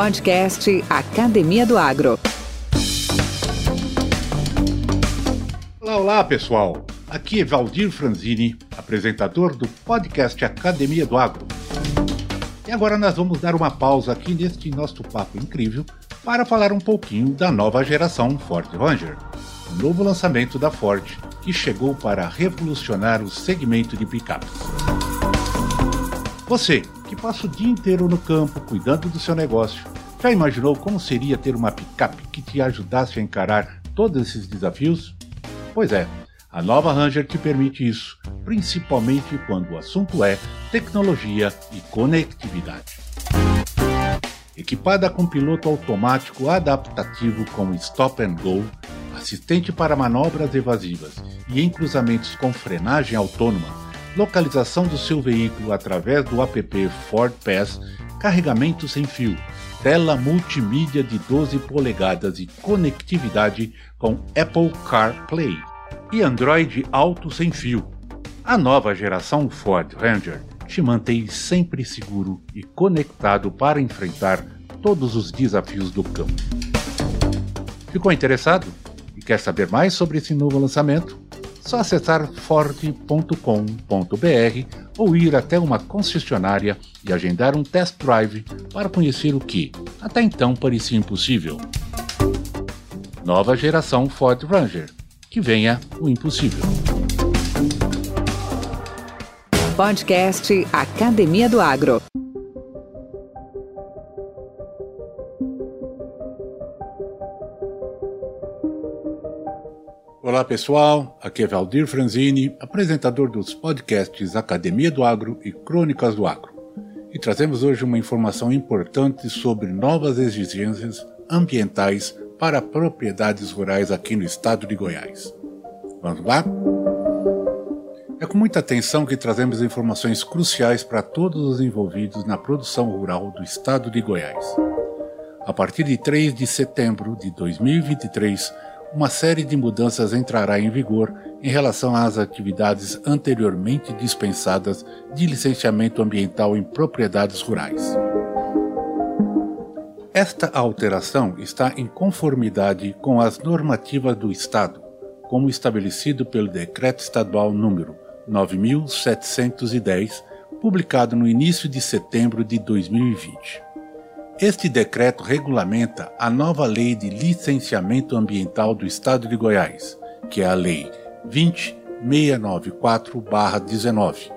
Podcast Academia do Agro. Olá, olá pessoal! Aqui é Valdir Franzini, apresentador do podcast Academia do Agro. E agora nós vamos dar uma pausa aqui neste nosso papo incrível para falar um pouquinho da nova geração Ford Ranger, o novo lançamento da Ford que chegou para revolucionar o segmento de picapes. Você que passa o dia inteiro no campo cuidando do seu negócio, já imaginou como seria ter uma picape que te ajudasse a encarar todos esses desafios? Pois é, a nova Ranger te permite isso, principalmente quando o assunto é tecnologia e conectividade. Equipada com piloto automático adaptativo com Stop and Go, assistente para manobras evasivas e em cruzamentos com frenagem autônoma, localização do seu veículo através do app Ford Pass, carregamento sem fio, tela multimídia de 12 polegadas e conectividade com Apple CarPlay e Android Auto sem fio. A nova geração Ford Ranger te mantém sempre seguro e conectado para enfrentar todos os desafios do campo. Ficou interessado e quer saber mais sobre esse novo lançamento? Só acessar ford.com.br ou ir até uma concessionária e agendar um test drive para conhecer o que, até então, parecia impossível. Nova geração Ford Ranger. Que venha o impossível. Podcast Academia do Agro. Olá pessoal, aqui é Valdir Franzini, apresentador dos podcasts Academia do Agro e Crônicas do Agro. E trazemos hoje uma informação importante sobre novas exigências ambientais para propriedades rurais aqui no estado de Goiás. Vamos lá? É com muita atenção que trazemos informações cruciais para todos os envolvidos na produção rural do estado de Goiás. A partir de 3 de setembro de 2023, uma série de mudanças entrará em vigor em relação às atividades anteriormente dispensadas de licenciamento ambiental em propriedades rurais. Esta alteração está em conformidade com as normativas do Estado, como estabelecido pelo Decreto Estadual número 9710, publicado no início de setembro de 2020. Este decreto regulamenta a nova Lei de Licenciamento Ambiental do Estado de Goiás, que é a Lei 20694-19,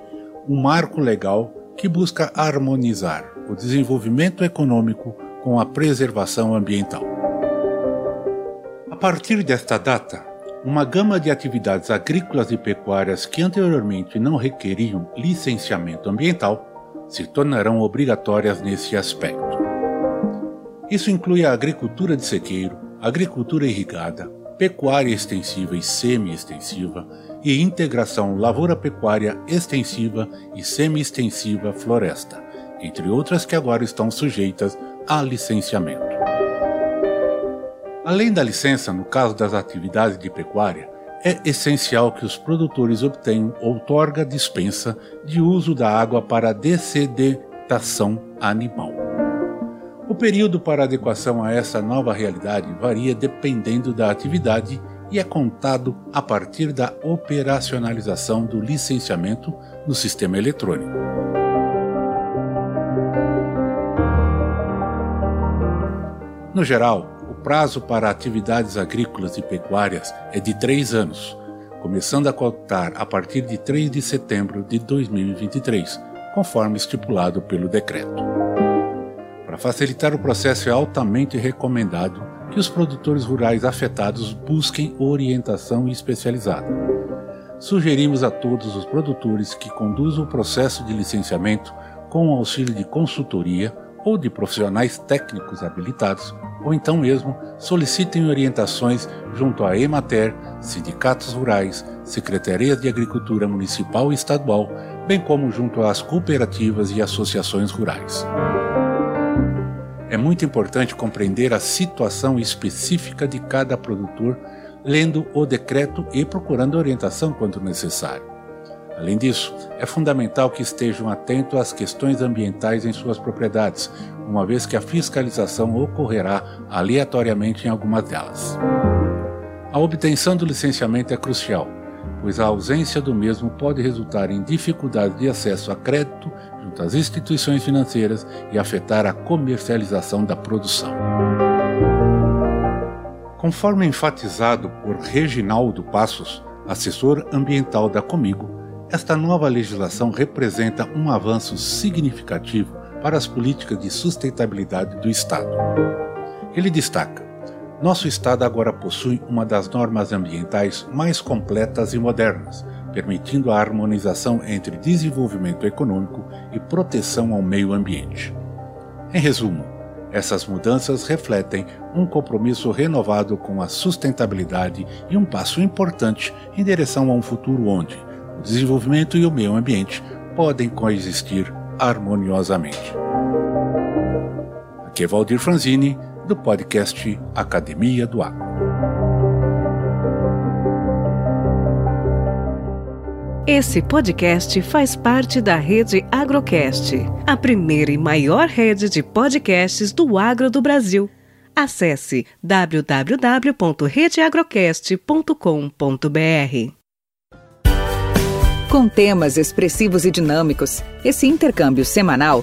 um marco legal que busca harmonizar o desenvolvimento econômico com a preservação ambiental. A partir desta data, uma gama de atividades agrícolas e pecuárias que anteriormente não requeriam licenciamento ambiental se tornarão obrigatórias nesse aspecto. Isso inclui a agricultura de sequeiro, agricultura irrigada, pecuária extensiva e semi-extensiva e integração lavoura-pecuária extensiva e semi-extensiva floresta, entre outras que agora estão sujeitas a licenciamento. Além da licença, no caso das atividades de pecuária, é essencial que os produtores obtenham outorga dispensa de uso da água para dessedentação animal. O período para adequação a essa nova realidade varia dependendo da atividade e é contado a partir da operacionalização do licenciamento no sistema eletrônico. No geral, o prazo para atividades agrícolas e pecuárias é de três anos, começando a contar a partir de 3 de setembro de 2023, conforme estipulado pelo decreto. Para facilitar o processo, é altamente recomendado que os produtores rurais afetados busquem orientação especializada. Sugerimos a todos os produtores que conduzam o processo de licenciamento com o auxílio de consultoria ou de profissionais técnicos habilitados, ou então mesmo solicitem orientações junto à Emater, sindicatos rurais, secretarias de agricultura municipal e estadual, bem como junto às cooperativas e associações rurais. É muito importante compreender a situação específica de cada produtor, lendo o decreto e procurando orientação quando necessário. Além disso, é fundamental que estejam atentos às questões ambientais em suas propriedades, uma vez que a fiscalização ocorrerá aleatoriamente em algumas delas. A obtenção do licenciamento é crucial, pois a ausência do mesmo pode resultar em dificuldade de acesso a crédito junto às instituições financeiras e afetar a comercialização da produção. Conforme enfatizado por Reginaldo Passos, assessor ambiental da Comigo, esta nova legislação representa um avanço significativo para as políticas de sustentabilidade do Estado. Ele destaca: nosso Estado agora possui uma das normas ambientais mais completas e modernas, permitindo a harmonização entre desenvolvimento econômico e proteção ao meio ambiente. Em resumo, essas mudanças refletem um compromisso renovado com a sustentabilidade e um passo importante em direção a um futuro onde o desenvolvimento e o meio ambiente podem coexistir harmoniosamente. Aqui é Valdir Franzini, do podcast Academia do Agro. Esse podcast faz parte da rede Agrocast, a primeira e maior rede de podcasts do agro do Brasil. Acesse www.redeagrocast.com.br. Com temas expressivos e dinâmicos, esse intercâmbio semanal